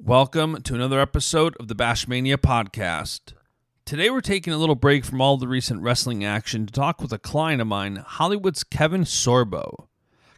Welcome to another episode of the Bashmania podcast. Today we're taking a little break from all the recent wrestling action to talk with a client of mine, Hollywood's Kevin Sorbo.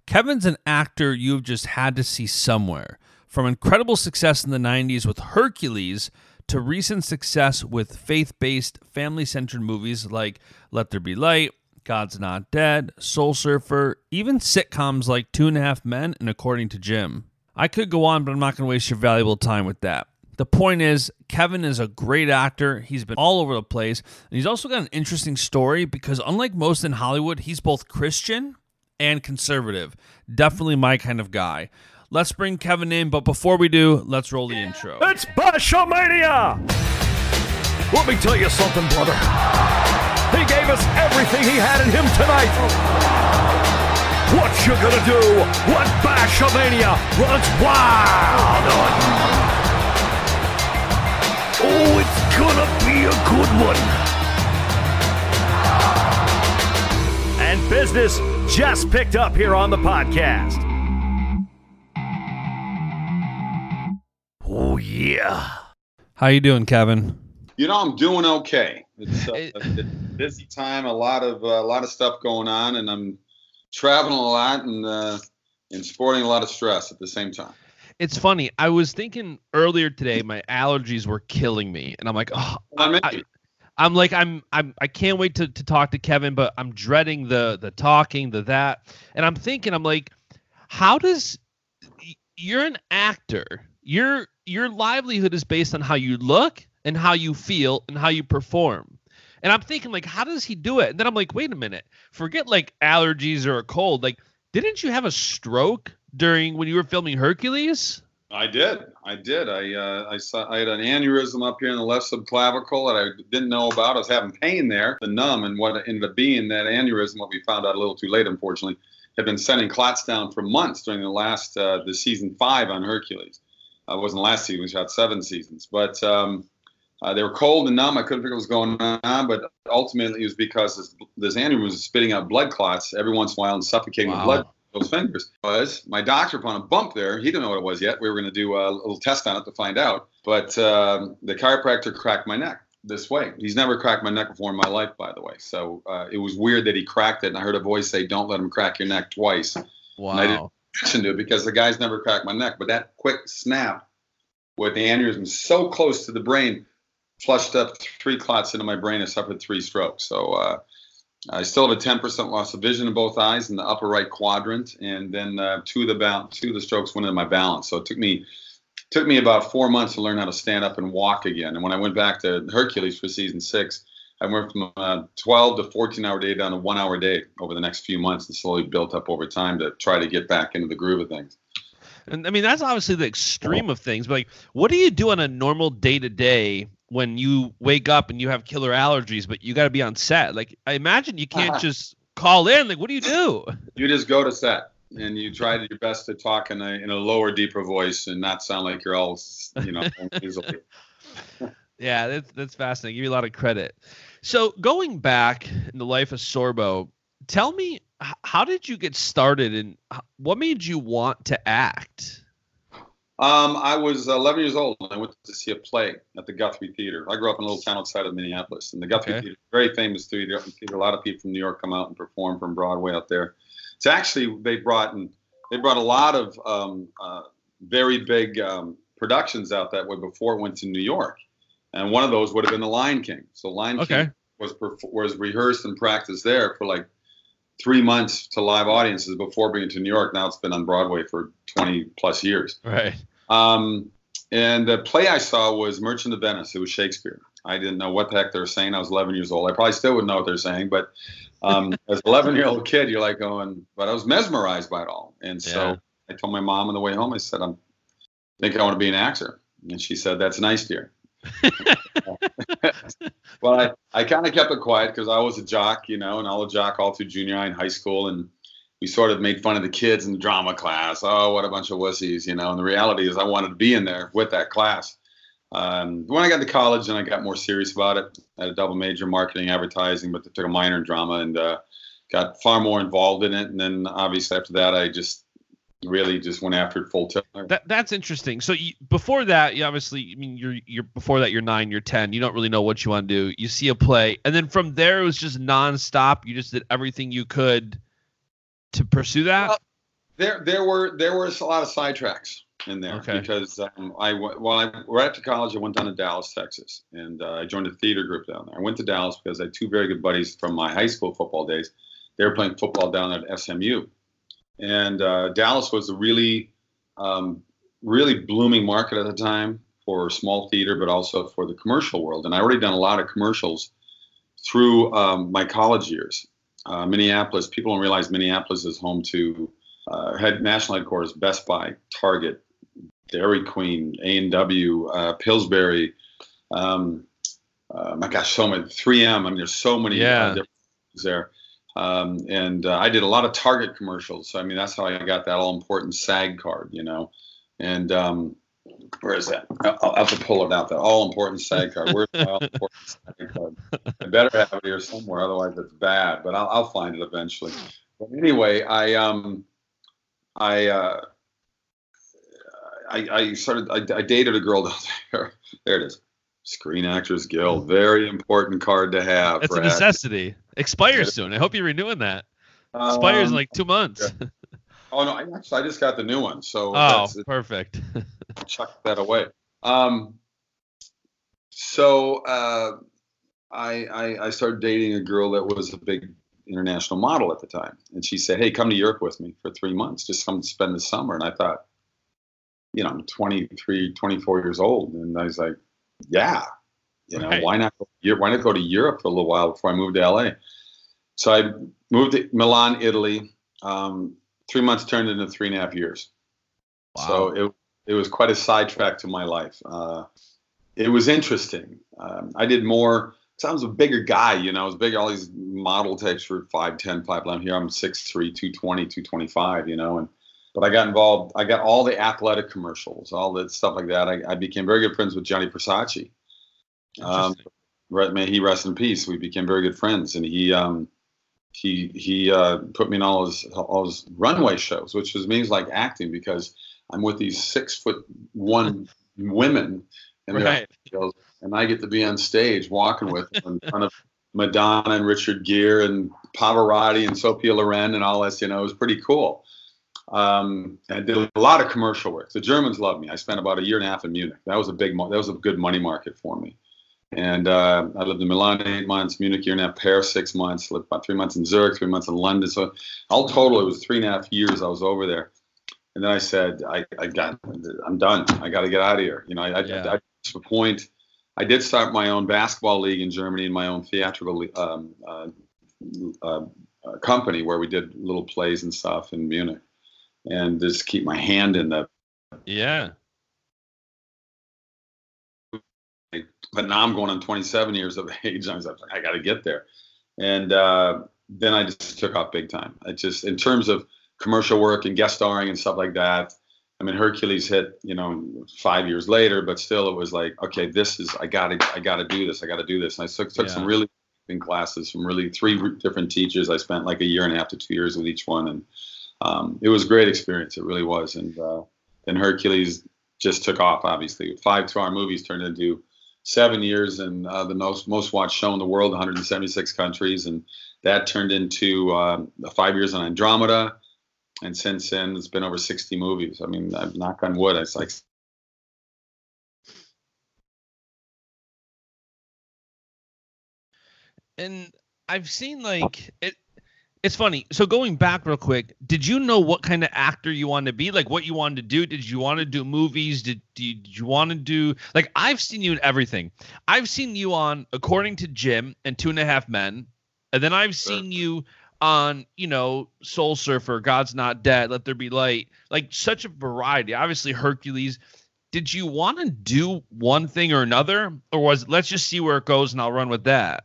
Kevin's an actor you've just had to see somewhere. From incredible success in the 90s with Hercules to recent success with faith based, family centered movies like Let There Be Light, God's Not Dead, Soul Surfer, even sitcoms like Two and a Half Men and According to Jim. I could go on, but I'm not going to waste your valuable time with that. The point is, Kevin is a great actor. He's been all over the place. And he's also got an interesting story because, unlike most in Hollywood, he's both Christian and conservative. Definitely my kind of guy. Let's bring Kevin in, but before we do, let's roll the intro. It's Bashamania! Let me tell you something, brother. He gave us everything he had in him tonight. What you gonna do when Bashamania runs wild? Oh, it's gonna be a good one. And business just picked up here on the podcast. Oh yeah. How you doing, Kevin? You know, I'm doing okay. It's uh, a, a busy time, a lot of uh, a lot of stuff going on, and I'm traveling a lot and uh, and sporting a lot of stress at the same time. It's funny. I was thinking earlier today, my allergies were killing me, and I'm like, oh, I I'm like, I'm, I'm, I can't wait to, to talk to Kevin, but I'm dreading the, the talking, the that, and I'm thinking, I'm like, how does, you're an actor, your, your livelihood is based on how you look and how you feel and how you perform. And I'm thinking, like, how does he do it? And then I'm like, wait a minute, forget like allergies or a cold. Like, didn't you have a stroke during when you were filming Hercules? I did. I did. I uh, I saw I had an aneurysm up here in the left subclavicle that I didn't know about. I was having pain there, the numb, and what ended up being that aneurysm. What we found out a little too late, unfortunately, had been sending clots down for months during the last uh, the season five on Hercules. Uh, it wasn't last season. We shot seven seasons, but um, uh, they were cold and numb. I couldn't figure what was going on, but ultimately it was because this, this aneurysm was spitting out blood clots every once in a while and suffocating Wow. the blood those fingers. Was my doctor upon a bump there. He didn't know what it was yet. We were going to do a little test on it to find out. But um, the chiropractor cracked my neck this way. He's never cracked my neck before in my life by the way. So uh, it was weird that he cracked it and i heard a voice say don't let him crack your neck twice. Wow. I didn't- attention to it because the guy's never cracked my neck. But that quick snap with the aneurysm so close to the brain flushed up three clots into my brain i suffered three strokes so uh, I still have a 10% loss of vision in both eyes in the upper right quadrant, and then uh, two of the ba- two of the strokes went into my balance. So it took me took me about four months to learn how to stand up and walk again. And when I went back to Hercules for season six, I went from a 12 to 14 hour day down to one hour day over the next few months, and slowly built up over time to try to get back into the groove of things. And I mean, that's obviously the extreme of things. But like, what do you do on a normal day to day when you wake up and you have killer allergies, but you got to be on set? Like, I imagine you can't uh-huh. just call in. Like, what do you do? You just go to set and you try your best to talk in a in a lower, deeper voice and not sound like you're all you know easily. Yeah, that's that's fascinating. Give you a lot of credit. So going back in the life of Sorbo, tell me how did you get started and what made you want to act? Um, I was 11 years old and I went to see a play at the Guthrie Theater. I grew up in a little town outside of Minneapolis, and the Guthrie Okay. Theater, very famous theater. A lot of people from New York come out and perform from Broadway out there. It's actually they brought in, they brought a lot of um, uh, very big um, productions out that way before it went to New York, and one of those would have been The Lion King. So Lion Okay. King was was rehearsed and practiced there for like three months to live audiences before bringing it to New York. Now it's been on Broadway for 20 plus years. Right. Um, and the play I saw was Merchant of Venice. It was Shakespeare. I didn't know what the heck they were saying. I was 11 years old. I probably still wouldn't know what they're saying, but um, as an 11 year old kid, you're like going, but I was mesmerized by it all. And so Yeah. I told my mom on the way home, I said, I'm, think I want to be an actor. And she said, that's nice, dear. well, I, I kind of kept it quiet because I was a jock, you know, and I was a jock all through junior high and high school. And we sort of made fun of the kids in the drama class. Oh, what a bunch of wussies, you know. And the reality is, I wanted to be in there with that class. Um, when I got to college and I got more serious about it, I had a double major marketing advertising, but I took a minor in drama and uh, got far more involved in it. And then obviously after that, I just really just went after it full time. That, that's interesting. So you, before that, you obviously, I mean, you're you're before that, you're nine, you're ten. You don't really know what you want to do. You see a play, and then from there, it was just nonstop. You just did everything you could to pursue that. Well, there, there were there was a lot of sidetracks in there okay. because um, I while I right after college, I went down to Dallas, Texas, and uh, I joined a theater group down there. I went to Dallas because I had two very good buddies from my high school football days. They were playing football down at SMU and uh, Dallas was a really, um, really blooming market at the time for small theater, but also for the commercial world. And I already done a lot of commercials through um, my college years. Uh, Minneapolis, people don't realize Minneapolis is home to uh, head national headquarters, Best Buy, Target, Dairy Queen, A and W, uh, Pillsbury. Um, uh, my gosh, so many 3M. I mean, there's so many uh, yeah. there. Um, and uh, I did a lot of Target commercials. So, I mean, that's how I got that all important SAG card, you know. And um, where is that? I'll, have to pull it out. That all important SAG card. Where's my all important SAG card? I better have it here somewhere, otherwise it's bad. But I'll, I'll find it eventually. But anyway, I um, I uh, I, I started. I, I dated a girl down there. There it is. Screen Actors Guild, very important card to have. It's a necessity. Expires soon. I hope you're renewing that. Expires um, in like two months. Yeah. Oh no, I, actually, I just got the new one, so oh, perfect. chuck that away. Um, so uh, I, I I started dating a girl that was a big international model at the time, and she said, "Hey, come to Europe with me for three months. Just come spend the summer." And I thought, you know, I'm 23, 24 years old, and I was like, yeah, you know, right. why not? Why not go to Europe for a little while before I moved to LA? So I moved to Milan, Italy. Um, three months turned into three and a half years. Wow. So it it was quite a sidetrack to my life. Uh, it was interesting. Um, I did more. So I was a bigger guy, you know. I was big. All these model types were 5'10", 5'11". Here I'm 6'3", 220, 225, you know, and but I got involved. I got all the athletic commercials, all that stuff like that. I, I became very good friends with Gianni Versace. Um, may he rest in peace. We became very good friends, and he um, he he uh, put me in all his all his runway shows, which was means like acting because I'm with these six foot one women, and right. and I get to be on stage walking with them in front of Madonna and Richard Gere and Pavarotti and Sophia Loren and all this. You know, it was pretty cool. Um, I did a lot of commercial work. The Germans loved me. I spent about a year and a half in Munich. That was a big, that was a good money market for me. And uh, I lived in Milan eight months, Munich year and a half, Paris six months, lived about three months in Zurich, three months in London. So all total, it was three and a half years I was over there. And then I said, I, I got, I'm done. I got to get out of here. You know, I, yeah. I, I, to the point. I did start my own basketball league in Germany and my own theatrical um, uh, uh, company where we did little plays and stuff in Munich and just keep my hand in the yeah but now i'm going on 27 years of age i was like i got to get there and uh, then i just took off big time i just in terms of commercial work and guest starring and stuff like that i mean hercules hit you know five years later but still it was like okay this is i gotta i gotta do this i gotta do this and i took, took yeah. some really classes from really three different teachers i spent like a year and a half to two years with each one and um, it was a great experience. It really was. And uh, then Hercules just took off. Obviously, five two-hour movies turned into seven years and uh, the most most watched show in the world, 176 countries, and that turned into uh, five years on Andromeda. And since then, it's been over 60 movies. I mean, I'm knock on wood. It's like and I've seen like it it's funny. So going back real quick, did you know what kind of actor you wanted to be? Like what you wanted to do? Did you want to do movies? Did, did you want to do like I've seen you in everything. I've seen you on According to Jim and Two and a Half Men, and then I've seen you on you know Soul Surfer, God's Not Dead, Let There Be Light. Like such a variety. Obviously Hercules. did you want to do one thing or another, or was let's just see where it goes and I'll run with that?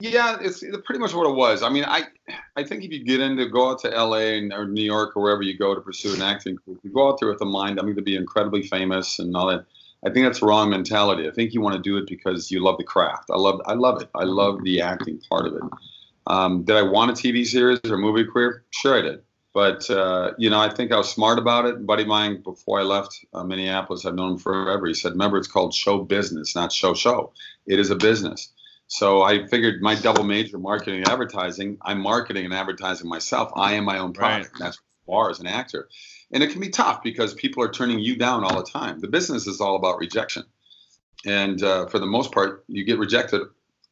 Yeah, it's pretty much what it was. I mean, I I think if you get into go out to L.A. Or New York or wherever you go to pursue an acting career, you go out there with the mind I'm going to be incredibly famous and all that. I think that's the wrong mentality. I think you want to do it because you love the craft. I love I love it. I love the acting part of it. Um, did I want a TV series or movie career? Sure, I did. But uh, you know, I think I was smart about it. A buddy of mine, before I left uh, Minneapolis, I've known him forever. He said, "Remember, it's called show business, not show show. It is a business." So I figured my double major, marketing and advertising. I'm marketing and advertising myself. I am my own product. Right. That's what as an actor, and it can be tough because people are turning you down all the time. The business is all about rejection, and uh, for the most part, you get rejected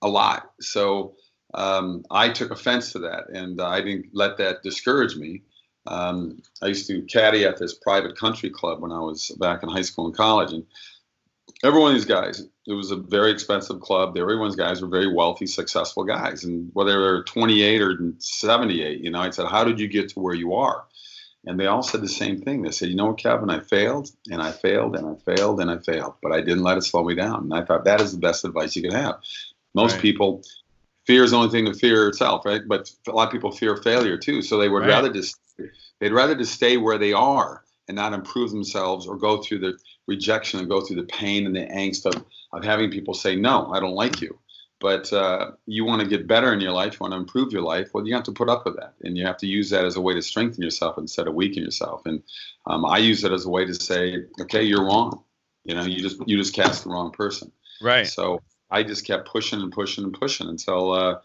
a lot. So um, I took offense to that, and I didn't let that discourage me. Um, I used to caddy at this private country club when I was back in high school and college, and every one of these guys, it was a very expensive club. Everyone's guys were very wealthy, successful guys. And whether they were 28 or 78, you know, I said, How did you get to where you are? And they all said the same thing. They said, You know what, Kevin, I failed and I failed and I failed and I failed, but I didn't let it slow me down. And I thought that is the best advice you could have. Most right. people, fear is the only thing to fear itself, right? But a lot of people fear failure too. So they would right. rather just, they'd rather just stay where they are and not improve themselves or go through the rejection and go through the pain and the angst of, of having people say, no, I don't like you. But uh, you want to get better in your life, you want to improve your life, well, you have to put up with that. And you have to use that as a way to strengthen yourself instead of weaken yourself. And um, I use it as a way to say, okay, you're wrong. You know, you just you just cast the wrong person. Right. So I just kept pushing and pushing and pushing until, uh,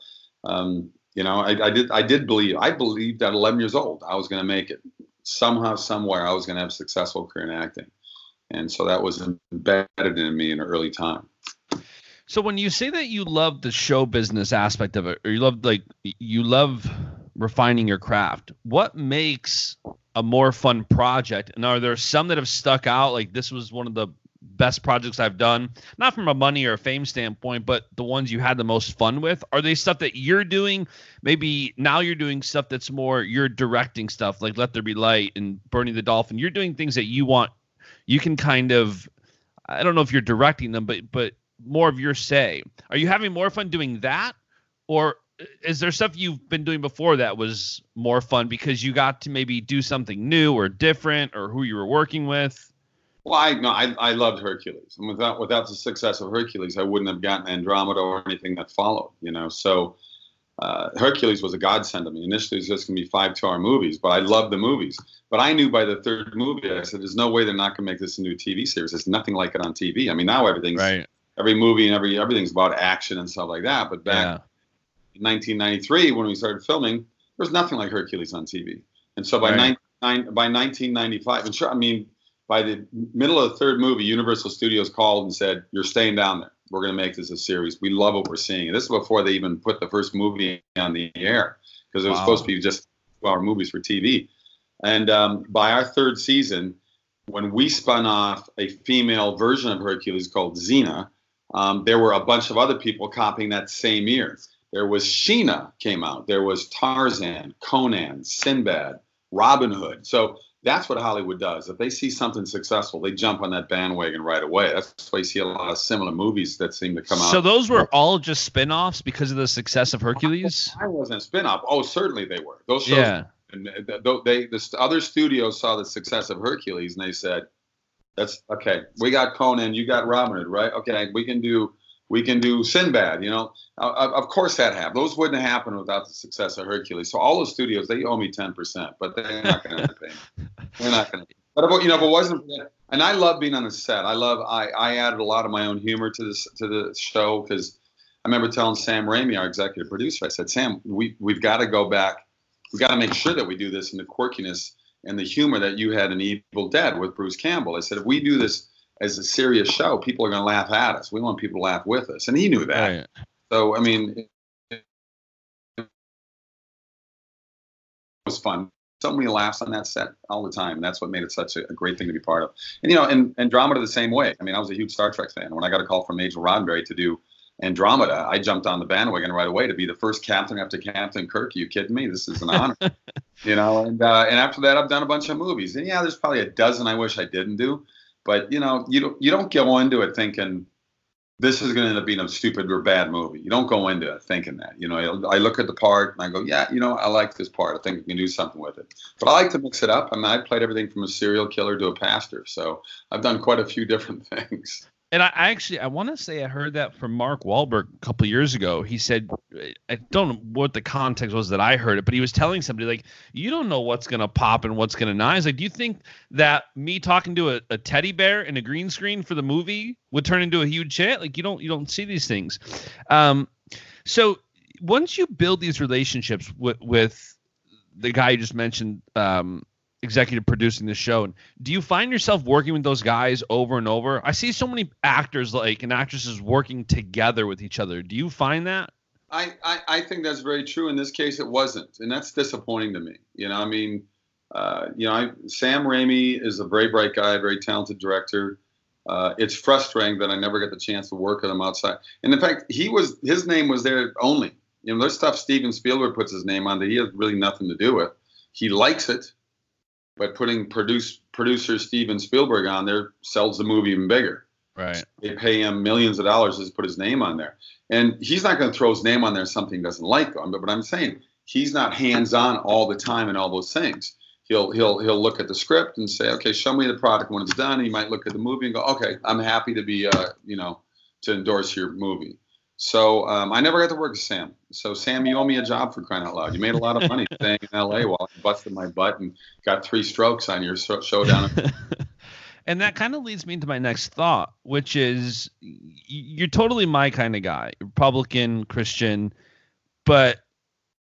um, you know, I, I, did I did believe I believed at 11 years old I was going to make it somehow somewhere I was going to have a successful career in acting and so that was embedded in me in an early time. So when you say that you love the show business aspect of it, or you love like you love refining your craft, what makes a more fun project? And are there some that have stuck out? Like this was one of the best projects I've done, not from a money or a fame standpoint, but the ones you had the most fun with? Are they stuff that you're doing? Maybe now you're doing stuff that's more you're directing stuff like Let There Be Light and Bernie the Dolphin. You're doing things that you want you can kind of I don't know if you're directing them, but but more of your say. Are you having more fun doing that, or is there stuff you've been doing before that was more fun because you got to maybe do something new or different, or who you were working with? Well, I no, I, I loved Hercules, and without without the success of Hercules, I wouldn't have gotten Andromeda or anything that followed. You know, so uh, Hercules was a godsend to me. Initially, it was just going to be five two-hour movies, but I loved the movies. But I knew by the third movie, I said, "There's no way they're not going to make this a new TV series. There's nothing like it on TV. I mean, now everything's right. every movie and every everything's about action and stuff like that. But back yeah. in 1993, when we started filming, there was nothing like Hercules on TV. And so by right. nine, by 1995, and sure, I mean, by the middle of the third movie, Universal Studios called and said, "You're staying down there." we're going to make this a series. We love what we're seeing. And this is before they even put the first movie on the air because it was wow. supposed to be just two-hour movies for TV. And um, by our third season, when we spun off a female version of Hercules called Xena, um, there were a bunch of other people copying that same year. There was Sheena came out. There was Tarzan, Conan, Sinbad, Robin Hood. So that's what Hollywood does. If they see something successful, they jump on that bandwagon right away. That's why you see a lot of similar movies that seem to come out. So those were all just spin-offs because of the success of Hercules? I wasn't a spin-off. Oh, certainly they were. Those shows yeah. and uh, they the other studios saw the success of Hercules and they said, "That's okay. We got Conan, you got Robin Hood, right? Okay, we can do we can do Sinbad. You know, uh, of course that happened. Those wouldn't have happened without the success of Hercules. So all the studios they owe me ten percent, but they're not going to pay. Me. They're not going to. But you know, if it wasn't, and I love being on the set. I love. I I added a lot of my own humor to this to the show because I remember telling Sam Raimi, our executive producer, I said, Sam, we we've got to go back. We got to make sure that we do this in the quirkiness and the humor that you had in Evil Dead with Bruce Campbell. I said, if we do this as a serious show, people are going to laugh at us. We want people to laugh with us, and he knew that. Right. So I mean, it was fun. So many laughs on that set all the time. That's what made it such a, a great thing to be part of. And you know, and Andromeda the same way. I mean, I was a huge Star Trek fan. When I got a call from Majel Roddenberry to do Andromeda, I jumped on the bandwagon right away to be the first captain after Captain Kirk. Are you kidding me? This is an honor. you know, and uh, and after that, I've done a bunch of movies. And yeah, there's probably a dozen I wish I didn't do But you know, you don't you don't go into it thinking this is going to end up being a stupid or bad movie. You don't go into it thinking that. You know, I, look at the part and I go, yeah, you know, I like this part. I think we can do something with it. But I like to mix it up. I mean, I played everything from a serial killer to a pastor, so I've done quite a few different things. And I, actually I want to say I heard that from Mark Wahlberg a couple years ago. He said I don't know what the context was that I heard it, but he was telling somebody like you don't know what's gonna pop and what's gonna not. He's like, do you think that me talking to a, a teddy bear in a green screen for the movie would turn into a huge hit? Like you don't you don't see these things. Um, so once you build these relationships with with the guy you just mentioned, um, executive producing the show. And do you find yourself working with those guys over and over? I see so many actors like and actresses working together with each other. Do you find that? I, I, I think that's very true. In this case, it wasn't, and that's disappointing to me. You know, I mean, uh, you know, I, Sam Raimi is a very bright guy, very talented director. Uh, it's frustrating that I never get the chance to work with him outside. And in fact, he was his name was there only. You know, there's stuff Steven Spielberg puts his name on that he has really nothing to do with. He likes it, but putting produce producer Steven Spielberg on there sells the movie even bigger. Right. They pay him millions of dollars to put his name on there, and he's not going to throw his name on there something he doesn't like. But but I'm saying he's not hands on all the time and all those things. He'll he'll he'll look at the script and say, okay, show me the product when it's done. He might look at the movie and go, okay, I'm happy to be uh you know to endorse your movie. So um, I never got to work with Sam. So Sam, you owe me a job for crying out loud. You made a lot of money staying in L.A. while I busted my butt and got three strokes on your show down. and that kind of leads me into my next thought, which is you're totally my kind of guy, Republican, Christian, but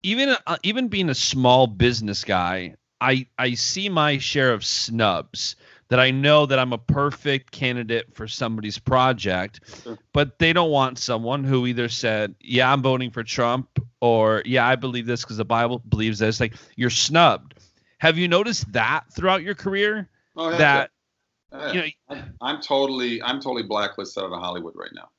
even uh, even being a small business guy, I I see my share of snubs that I know that I'm a perfect candidate for somebody's project, sure. but they don't want someone who either said, "Yeah, I'm voting for Trump," or "Yeah, I believe this because the Bible believes this." Like you're snubbed. Have you noticed that throughout your career? Oh, that uh, you know, I'm totally, I'm totally blacklisted out of Hollywood right now.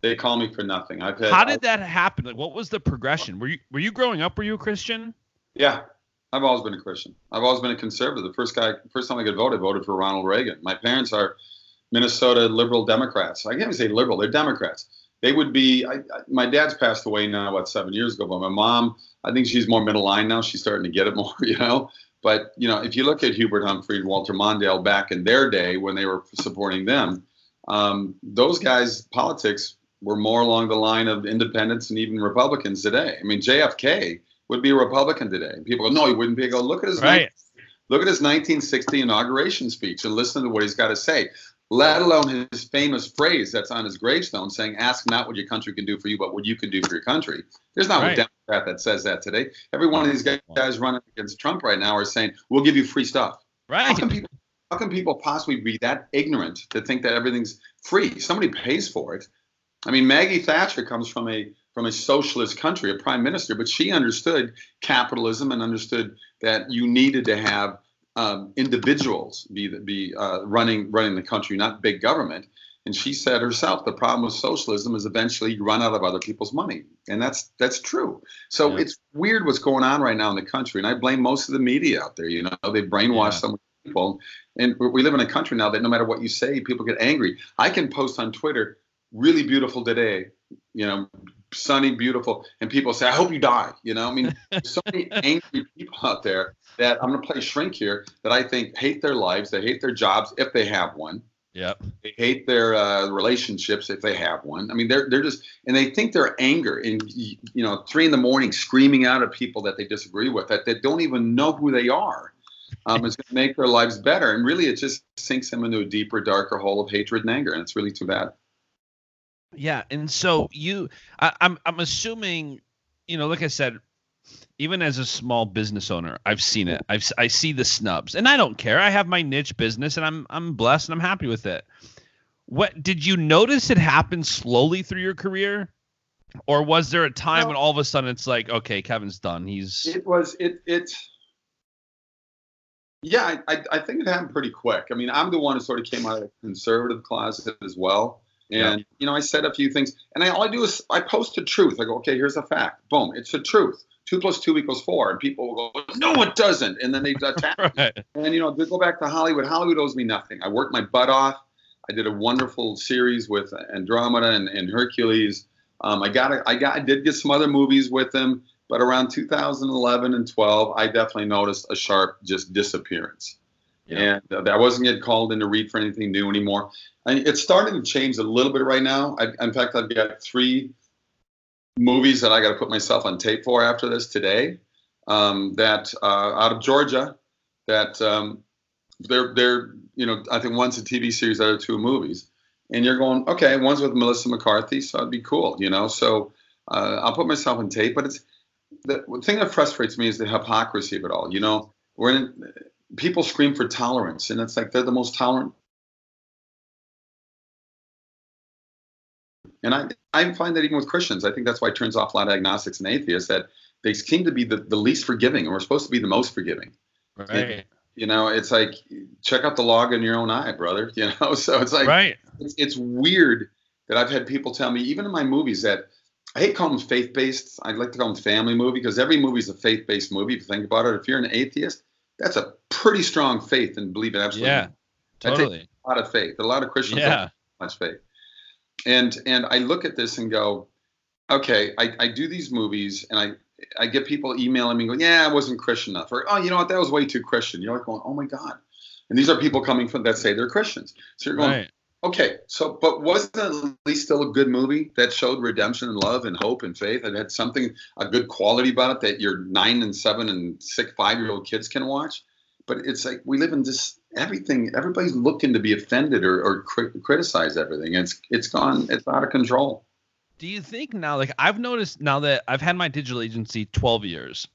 They call me for nothing. I've had. How did that happen? Like, what was the progression? Were you were you growing up? Were you a Christian? Yeah, I've always been a Christian. I've always been a conservative. The first guy, first time I could vote, I voted for Ronald Reagan. My parents are Minnesota liberal Democrats. I can't even say liberal; they're Democrats. They would be. I, I, my dad's passed away now, what seven years ago. But my mom, I think she's more middle line now. She's starting to get it more, you know. But you know, if you look at Hubert Humphrey and Walter Mondale back in their day when they were supporting them, um, those guys' politics were more along the line of independents and even Republicans today. I mean, JFK would be a Republican today. And people go, no, he wouldn't be. I go, look at his right. look at his 1960 inauguration speech and listen to what he's got to say. Let alone his famous phrase that's on his gravestone saying, "Ask not what your country can do for you, but what you can do for your country." There's not right. a Democrat that says that today. Every one of these guys running against Trump right now are saying, "We'll give you free stuff." Right. How can people, how can people possibly be that ignorant to think that everything's free? Somebody pays for it. I mean, Maggie Thatcher comes from a from a socialist country, a prime minister, but she understood capitalism and understood that you needed to have um, individuals be be uh, running running the country, not big government. And she said herself, the problem with socialism is eventually you run out of other people's money, and that's that's true. So yeah. it's weird what's going on right now in the country, and I blame most of the media out there. You know, they brainwash yeah. so many people, and we live in a country now that no matter what you say, people get angry. I can post on Twitter, really beautiful today, you know, sunny, beautiful, and people say, "I hope you die." You know, I mean, there's so many angry people out there that I'm going to play shrink here that I think hate their lives, they hate their jobs if they have one. Yep. They hate their uh, relationships if they have one. I mean, they're they're just and they think their anger and you know three in the morning screaming out at people that they disagree with that they don't even know who they are. Um, is going to make their lives better, and really, it just sinks them into a deeper, darker hole of hatred and anger, and it's really too bad. Yeah, and so you, I, I'm I'm assuming, you know, like I said, even as a small business owner, I've seen it. I've I see the snubs, and I don't care. I have my niche business, and I'm I'm blessed, and I'm happy with it. What did you notice it happen slowly through your career, or was there a time well, when all of a sudden it's like, okay, Kevin's done. He's it was it it. Yeah, I, I think it happened pretty quick. I mean, I'm the one who sort of came out of the conservative closet as well. And yeah. you know, I said a few things, and I, all I do is I post the truth. I go, okay, here's a fact. Boom, it's the truth. two plus two equals four, and people will go, no, it doesn't, and then they attack. Right. And you know, to go back to Hollywood, Hollywood owes me nothing. I worked my butt off. I did a wonderful series with Andromeda and, and Hercules. Um, I got, a, I got, I did get some other movies with them, but around 2011 and 12, I definitely noticed a sharp just disappearance. Yeah. And uh, I wasn't getting called in to read for anything new anymore. And it's starting to change a little bit right now. I, in fact, I've got three movies that I got to put myself on tape for after this today. Um, that uh, out of Georgia, that um, they're they're you know I think one's a TV series, the other two movies, and you're going okay, one's with Melissa McCarthy, so it'd be cool, you know. So uh, I'll put myself on tape, but it's the thing that frustrates me is the hypocrisy of it all. You know, when people scream for tolerance, and it's like they're the most tolerant And I, I find that even with Christians, I think that's why it turns off a lot of agnostics and atheists that they seem to be the, the least forgiving, and we're supposed to be the most forgiving. Right. And, you know, it's like check out the log in your own eye, brother. You know, so it's like right. it's, it's weird that I've had people tell me, even in my movies, that I hate calling them faith based. I'd like to call them family movie because every movie is a faith based movie. If you think about it, if you're an atheist, that's a pretty strong faith and believe in absolutely. Yeah, totally. a lot of faith. A lot of Christians Yeah. don't much faith. And and I look at this and go, okay, I, I do these movies and I I get people emailing me going, yeah, I wasn't Christian enough, or oh, you know what, that was way too Christian. You're like going, oh my god. And these are people coming from that say they're Christians. So you're going, Right. Okay, so but wasn't at least still a good movie that showed redemption and love and hope and faith and had something a good quality about it that your nine and seven and six five year old kids can watch? But it's like we live in this everything. Everybody's looking to be offended or, or cri- criticize everything. It's it's gone. It's out of control. Do you think now, like I've noticed now that I've had my digital agency 12 years,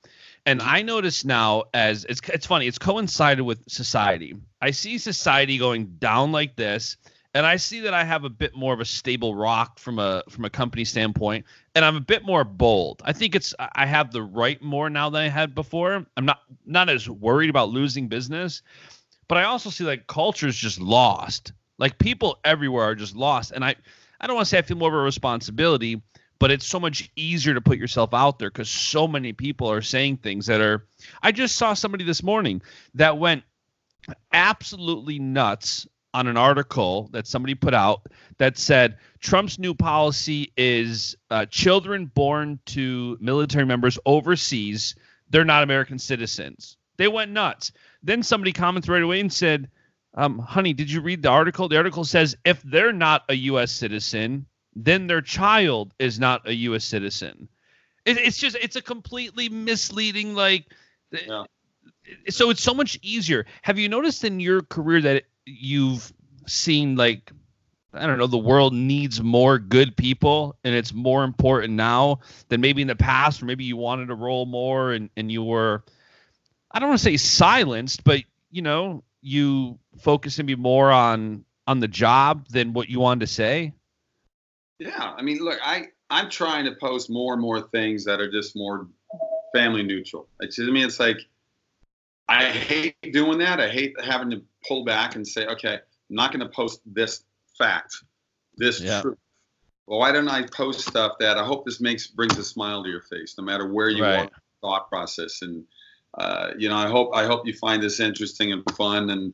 and I notice now as it's it's funny, it's coincided with society. I see society going down like this, and I see that I have a bit more of a stable rock from a from a company standpoint, and I'm a bit more bold. I think it's I have the right more now than I had before. I'm not not as worried about losing business, but I also see like culture's just lost. Like people everywhere are just lost, and I I don't want to say I feel more of a responsibility, but it's so much easier to put yourself out there because so many people are saying things that are. I just saw somebody this morning that went absolutely nuts on an article that somebody put out that said Trump's new policy is uh, children born to military members overseas, they're not American citizens. They went nuts. Then somebody commented right away and said, um, honey, did you read the article? The article says if they're not a U.S. citizen, then their child is not a U.S. citizen. It, it's just it's a completely misleading like. Yeah. So it's so much easier. Have you noticed in your career that you've seen like I don't know, the world needs more good people and it's more important now than maybe in the past, or maybe you wanted to roll more and, and you were I don't want to say silenced, but you know, you focus maybe more on on the job than what you wanted to say. Yeah, I mean, look, I I'm trying to post more and more things that are just more family neutral. It's, I mean, it's like I hate doing that. I hate having to pull back and say, okay, I'm not going to post this fact, this Yeah. truth. Well, why don't I post stuff that I hope this makes brings a smile to your face, no matter where you Right. are in the thought process. And uh, you know, I hope I hope you find this interesting and fun. And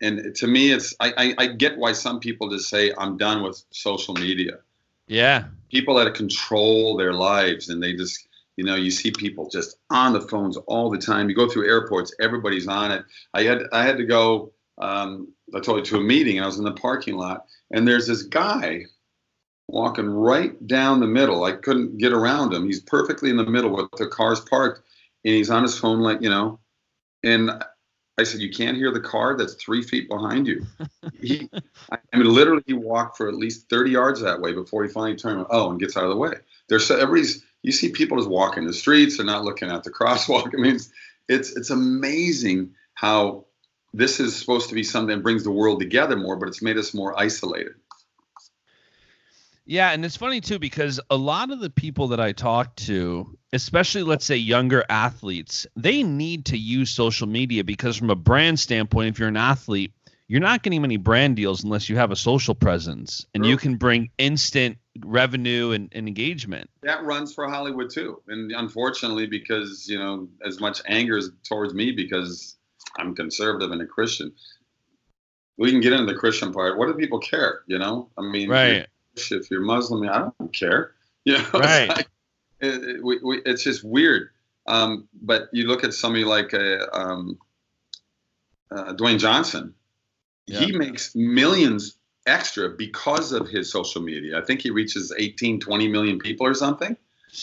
and to me, it's I, I, I get why some people just say I'm done with social media Yeah. people that control their lives and they just you know you see people just on the phones all the time you go through airports everybody's on it i had i had to go um, i told you to a meeting and i was in the parking lot and there's this guy walking right down the middle i couldn't get around him he's perfectly in the middle with the cars parked and he's on his phone like you know and i said you can't hear the car that's three feet behind you he, I mean, literally, he walked for at least 30 yards that way before he finally turned. Oh, and gets out of the way. There's so everybody's. You see people just walking the streets. They're not looking at the crosswalk. I mean, it's it's, it's amazing how this is supposed to be something that brings the world together more, but it's made us more isolated. Yeah, and it's funny too because a lot of the people that I talk to, especially let's say younger athletes, they need to use social media because from a brand standpoint, if you're an athlete, you're not getting many brand deals unless you have a social presence and you can bring instant revenue and, and, engagement. That runs for Hollywood too. And unfortunately, because, you know, as much anger is towards me because I'm conservative and a Christian, we can get into the Christian part. What do people care? You know, I mean, right. if you're Muslim, I don't care. You know, right. It's, like, it, it, we, we, it's just weird. Um, but you look at somebody like a, uh, um, uh, Dwayne Johnson, yeah. he makes millions extra because of his social media. I think he reaches 18, 20 million people or something.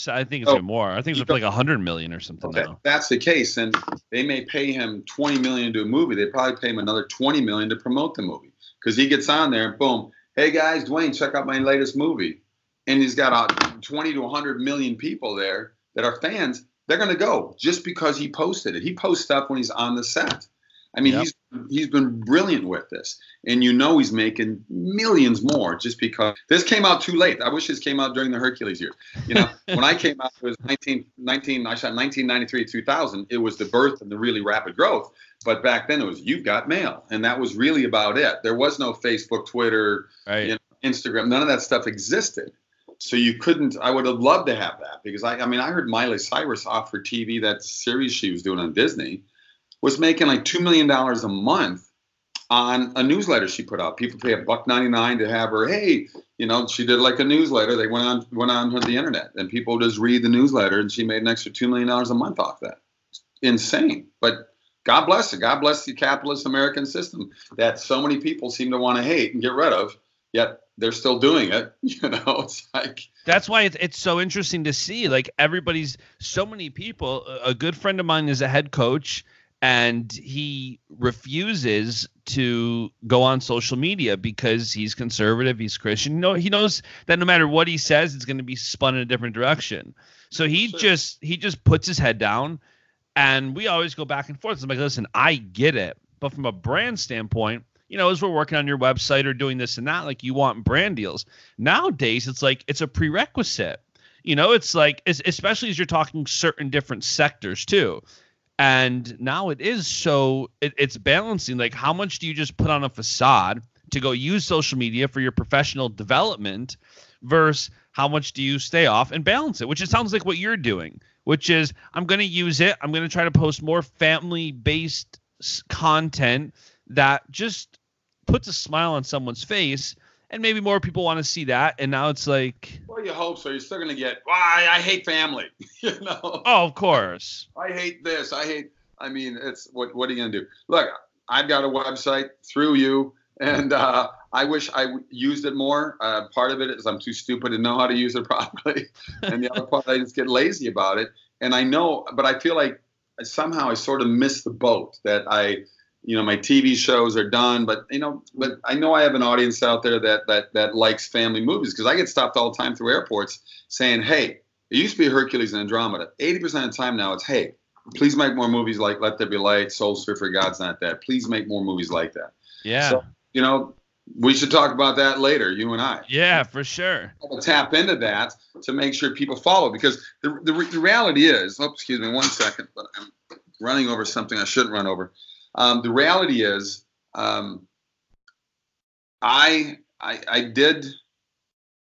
I think it's oh, more. I think it's like a 100 million or something okay, now. That's the case. And they may pay him 20 million to do a movie. They probably pay him another 20 million to promote the movie because he gets on there and boom, hey guys, Dwayne, check out my latest movie. And he's got uh, 20 to 100 million people there that are fans. They're going to go just because he posted it. He posts stuff when he's on the set. I mean, yep. he's he's been brilliant with this, and you know he's making millions more just because this came out too late. I wish this came out during the Hercules years. You know, when I came out, it was 19, 19 I shot 1993 2000. It was the birth and the really rapid growth. But back then it was you've got mail, and that was really about it. There was no Facebook, Twitter, right. you know, Instagram. None of that stuff existed. So you couldn't. I would have loved to have that because I, I mean, I heard Miley Cyrus offer TV that series she was doing on Disney was making like two million dollars a month on a newsletter she put out. People pay a buck ninety nine to have her. Hey, you know, she did like a newsletter. They went on went on the internet, and people just read the newsletter, and she made an extra two million dollars a month off that. Insane, but God bless it. God bless the capitalist American system that so many people seem to want to hate and get rid of. Yet they're still doing it. You know, it's like that's why it's, it's so interesting to see. Like everybody's so many people. A good friend of mine is a head coach and he refuses to go on social media because he's conservative, he's Christian. You know, he knows that no matter what he says, it's going to be spun in a different direction. So he sure. just he just puts his head down, and we always go back and forth. I'm like, listen, I get it, but from a brand standpoint, you know, as we're working on your website or doing this and that, like you want brand deals. Nowadays, it's like it's a prerequisite. You know, it's like especially as you're talking certain different sectors too and now it is so it, it's balancing like how much do you just put on a facade to go use social media for your professional development versus how much do you stay off and balance it which it sounds like what you're doing which is i'm going to use it i'm going to try to post more family based content that just puts a smile on someone's face and maybe more people want to see that. And now it's like, well, you hope so. You're still gonna get. Why I hate family. you know. Oh, of course. I hate this. I hate. I mean, it's what. What are you gonna do? Look, I've got a website through you, and uh, I wish I used it more. Uh, part of it is I'm too stupid to know how to use it properly, and the other part I just get lazy about it. And I know, but I feel like somehow I sort of missed the boat that I you know my TV shows are done, but you know, but I know I have an audience out there that that that likes family movies because I get stopped all the time through airports saying, "Hey, it used to be Hercules and Andromeda. 80% of the time now it's, hey, please make more movies like Let There Be Light, Soul Surfer, God's Not Dead. Please make more movies like that." Yeah. So, you know, we should talk about that later, you and I. Yeah, for sure. I'll tap into that to make sure people follow because the, the, the reality is, oh, excuse me one second, but I'm running over something I shouldn't run over. Um, the reality is, um, I, I, I did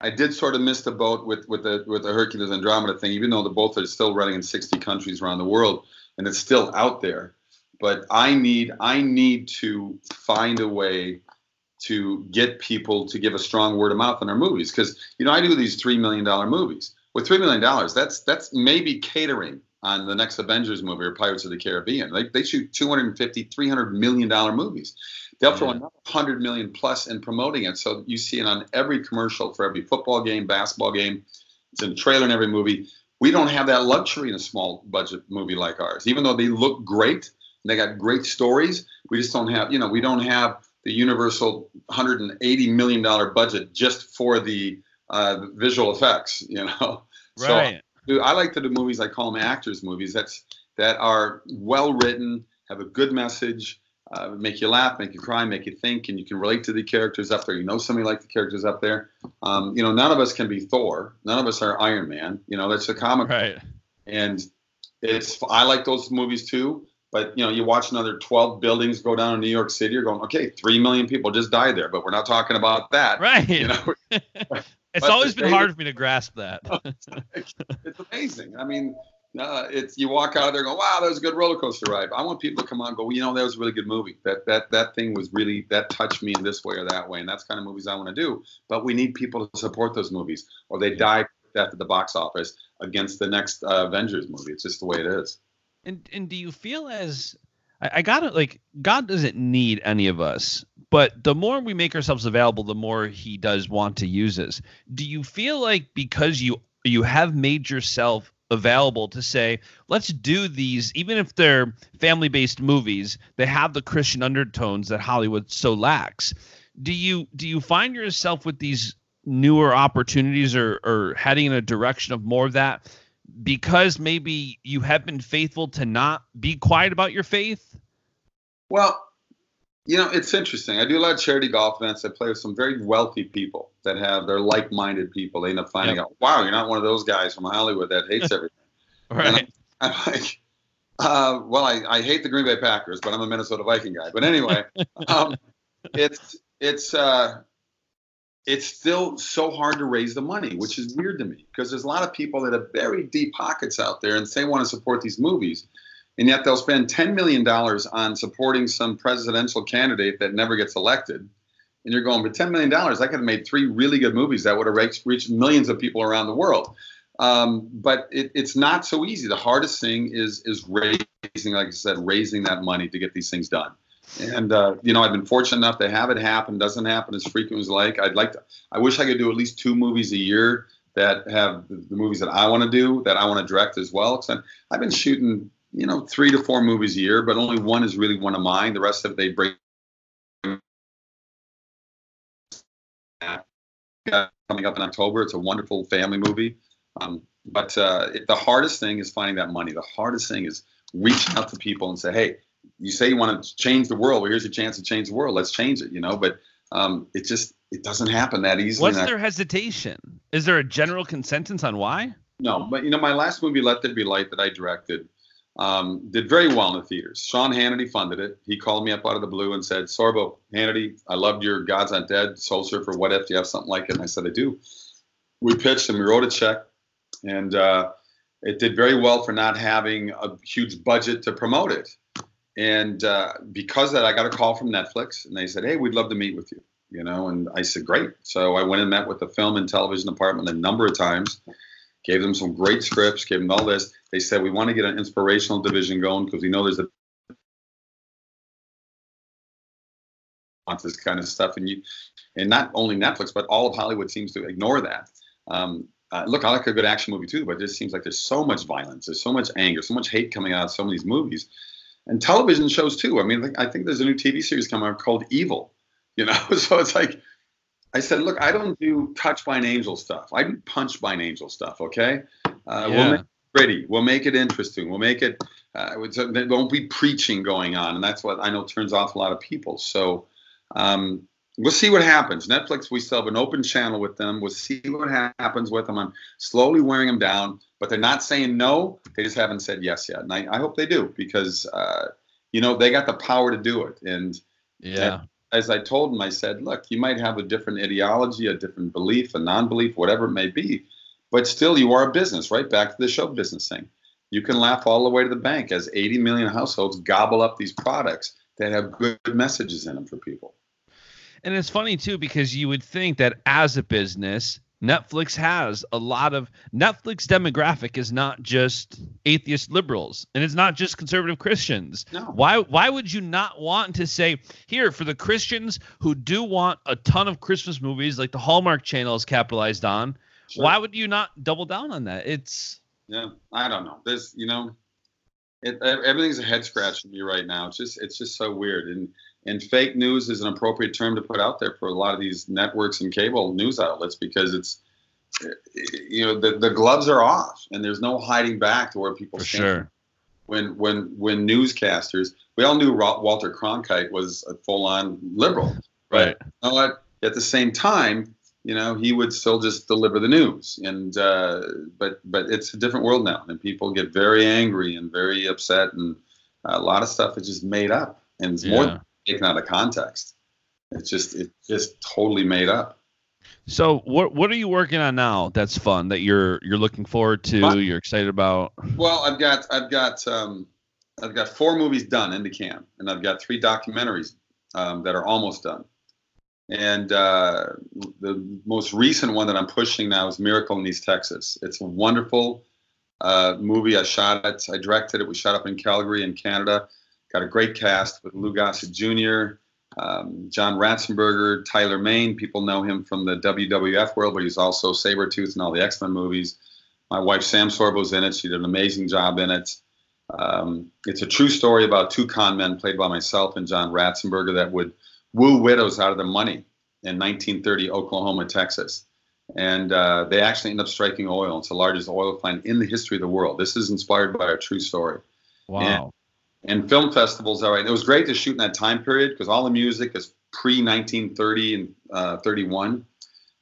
I did sort of miss the boat with with the with the Hercules Andromeda thing, even though the both are still running in 60 countries around the world and it's still out there. But I need I need to find a way to get people to give a strong word of mouth on our movies because you know I do these three million dollar movies. With three million dollars, that's that's maybe catering on the next Avengers movie or Pirates of the Caribbean. They, they shoot 250, 300 million dollar movies. They'll throw another 100 million plus in promoting it. So you see it on every commercial for every football game, basketball game. It's in the trailer in every movie. We don't have that luxury in a small budget movie like ours. Even though they look great, and they got great stories, we just don't have, you know, we don't have the universal 180 million dollar budget just for the uh, visual effects, you know. Right. So do I like to do movies. I call them actors movies. That's that are well written, have a good message, uh, make you laugh, make you cry, make you think, and you can relate to the characters up there. You know somebody like the characters up there. Um, you know, none of us can be Thor. None of us are Iron Man. You know, that's a comic. Right. And it's I like those movies too. But you know, you watch another 12 buildings go down in New York City. You're going, okay, three million people just died there, but we're not talking about that. Right. You know, it's always been hard for me to grasp that. it's amazing. I mean, uh, it's you walk out of there and go, wow, that was a good roller coaster ride. I want people to come out and go, well, you know, that was a really good movie. That that that thing was really that touched me in this way or that way, and that's kind of movies I want to do. But we need people to support those movies, or they die at the box office against the next uh, Avengers movie. It's just the way it is. And and do you feel as I, I gotta like God doesn't need any of us, but the more we make ourselves available, the more He does want to use us. Do you feel like because you you have made yourself available to say let's do these even if they're family based movies they have the christian undertones that hollywood so lacks do you do you find yourself with these newer opportunities or or heading in a direction of more of that because maybe you have been faithful to not be quiet about your faith? Well, you know, it's interesting. I do a lot of charity golf events. I play with some very wealthy people that have they're like-minded people. They end up finding yep. out, wow, you're not one of those guys from Hollywood that hates everything. right. I'm, I'm, like, uh, well, I, I hate the Green Bay Packers, but I'm a Minnesota Viking guy. But anyway, um, it's it's uh, it's still so hard to raise the money, which is weird to me because there's a lot of people that have very deep pockets out there and say want to support these movies. And yet they'll spend $10 million on supporting some presidential candidate that never gets elected. And you're going, but $10 million, I could have made three really good movies that would have reached, millions of people around the world. Um, but it, it's not so easy. The hardest thing is is raising, like I said, raising that money to get these things done. And uh, you know, I've been fortunate enough to have it happen. Doesn't happen as frequent as like. I'd like to. I wish I could do at least two movies a year that have the, movies that I want to do, that I want to direct as well. Because I've been shooting, you know, three to four movies a year, but only one is really one of mine. The rest of it they break. Coming up in October, it's a wonderful family movie. Um, but uh, it, the hardest thing is finding that money. The hardest thing is reaching out to people and say, "Hey, you say you want to change the world. Well, here's your chance to change the world. Let's change it, you know. But um, it just it doesn't happen that easily. What's their hesitation? Is there a general consensus on why? No, but you know, my last movie, Let There Be Light, that I directed, um, did very well in the theaters. Sean Hannity funded it. He called me up out of the blue and said, "Sorbo, Hannity, I loved your God's Not Dead, Soul Surfer. What if do you have something like it?" And I said, "I do." We pitched and we wrote a check, and uh, it did very well for not having a huge budget to promote it. And uh, because of that, I got a call from Netflix, and they said, "Hey, we'd love to meet with you." You know, and I said, "Great." So I went and met with the film and television department a number of times, gave them some great scripts, gave them all this. They said, "We want to get an inspirational division going because we know there's a want this kind of stuff." And you, and not only Netflix, but all of Hollywood seems to ignore that. Um, uh, look, I like a good action movie too, but it just seems like there's so much violence, there's so much anger, so much hate coming out of some of these movies and television shows too. I mean, I think there's a new TV series coming out called Evil. You know, so it's like I said, look, I don't do touch by an angel stuff. I do punch by an angel stuff. Okay, uh, yeah. we'll make it pretty. We'll make it interesting. We'll make it. Uh, there won't be preaching going on, and that's what I know turns off a lot of people. So. Um, we'll see what happens. Netflix, we still have an open channel with them. We'll see what happens with them. I'm slowly wearing them down but they're not saying no. They just haven't said yes yet, and I, I hope they do because uh, you know they got the power to do it. And yeah, as I told them, I said, look, you might have a different ideology, a different belief, a non-belief, whatever it may be, but still you are a business, right? Back to the show business thing. You can laugh all the way to the bank as 80 million households gobble up these products that have good messages in them for people. And it's funny too because you would think that as a business, Netflix has a lot of Netflix demographic is not just atheist liberals and it's not just conservative Christians. No. Why why would you not want to say here for the Christians who do want a ton of Christmas movies like the Hallmark channel is capitalized on? Sure. Why would you not double down on that? It's yeah, I don't know. There's you know, it, everything's a head scratch for me right now. It's just it's just so weird and and fake news is an appropriate term to put out there for a lot of these networks and cable news outlets because it's you know the, the gloves are off and there's no hiding back to where people for sure. When when when newscasters we all knew Walter Cronkite was a full-on liberal. Right. You know at the same time you know he would still just deliver the news. And uh, but but it's a different world now and people get very angry and very upset and a lot of stuff is just made up and it's Yeah. more taken out of context. It's just it's just totally made up. So what what are you working on now? That's fun. That you're you're looking forward to. My- you're excited about. Well, I've got I've got um, I've got four movies done into cam, and I've got three documentaries um, that are almost done. And uh, the most recent one that I'm pushing now is Miracle in East Texas. It's a wonderful uh, movie. I shot it. I directed it. We shot up in Calgary, in Canada. Got a great cast with Lou Gossett Jr., um, John Ratzenberger, Tyler Mane. People know him from the WWF world, but he's also Sabretooth and all the X Men movies. My wife Sam Sorbo's in it. She did an amazing job in it. Um, it's a true story about two con men played by myself and John Ratzenberger that would woo widows out of their money in 1930 Oklahoma, Texas. And uh, they actually end up striking oil. It's the largest oil find in the history of the world. This is inspired by a true story. Wow. And film festivals, all right. It was great to shoot in that time period because all the music is pre 1930 and uh, 31,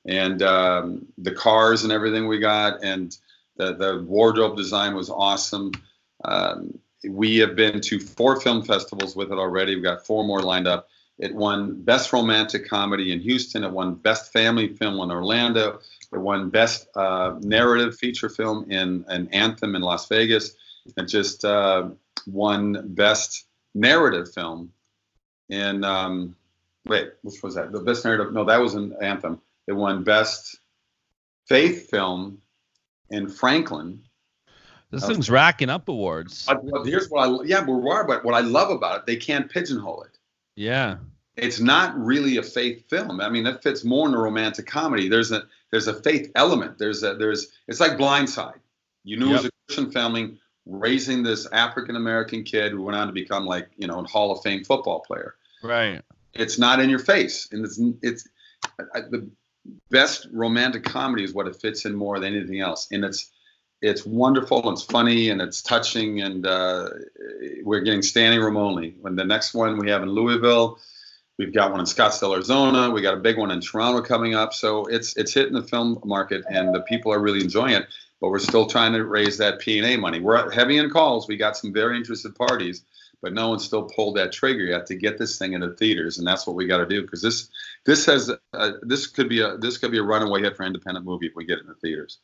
and um, the cars and everything we got, and the the wardrobe design was awesome. Um, we have been to four film festivals with it already. We've got four more lined up. It won Best Romantic Comedy in Houston. It won Best Family Film in Orlando. It won Best uh, Narrative Feature Film in an Anthem in Las Vegas. It just uh, won Best Narrative Film in um, wait, which was that? The Best Narrative? No, that was an Anthem. It won Best Faith Film in Franklin. This thing's racking up awards. But but here's what I yeah, we are, but what I love about it, they can't pigeonhole it. Yeah. It's not really a faith film. I mean, that fits more in a romantic comedy. There's a there's a faith element. There's a there's it's like Blindside. You knew it was a Christian family raising this African American kid who went on to become like you know a Hall of Fame football player. Right. It's not in your face, and it's it's I, the best romantic comedy is what it fits in more than anything else, and it's it's wonderful and it's funny and it's touching and uh, we're getting standing room only. When the next one we have in Louisville, we've got one in Scottsdale, Arizona. We got a big one in Toronto coming up. So it's it's hitting the film market and the people are really enjoying it. But we're still trying to raise that P and A money. We're heavy in calls. We got some very interested parties, but no one's still pulled that trigger yet to get this thing into theaters, and that's what we got to do because this this has uh, this could be a this could be a runaway hit for independent movie if we get it in the theaters.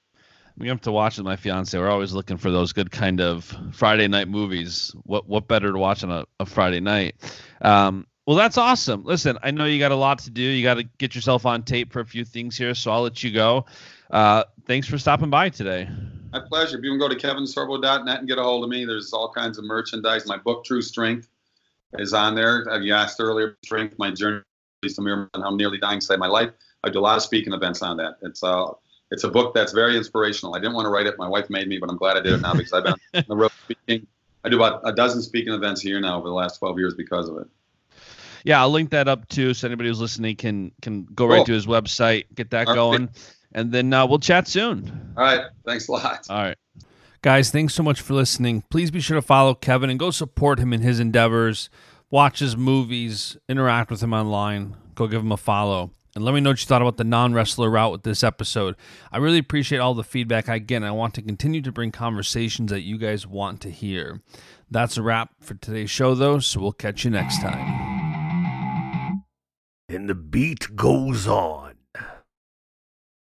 We have to watch with my fiance. We're always looking for those good kind of Friday night movies. What what better to watch on a, a Friday night? Um, well, that's awesome. Listen, I know you got a lot to do. You got to get yourself on tape for a few things here, so I'll let you go. Uh, thanks for stopping by today. My pleasure. If you can go to kevinsorbo.net and get a hold of me, there's all kinds of merchandise. My book, True Strength, is on there. Uh, You asked earlier, Strength, my journey to miracle and how nearly dying saved my life. I do a lot of speaking events on that. It's uh, it's a book that's very inspirational. I didn't want to write it. My wife made me, but I'm glad I did it now because I've been on the road speaking. I do about a dozen speaking events a year now over the last 12 years because of it. Yeah, I'll link that up too, so anybody who's listening can can go right to his website, get that All right. Going, and then uh, we'll chat soon. All right. Thanks a lot. All right. Guys, thanks so much for listening. Please be sure to follow Kevin and go support him in his endeavors. Watch his movies, interact with him online. Go give him a follow. And let me know what you thought about the non wrestler route with this episode. I really appreciate all the feedback I get, and I want to continue to bring conversations that you guys want to hear. That's a wrap for today's show, though, so we'll catch you next time. And the beat goes on.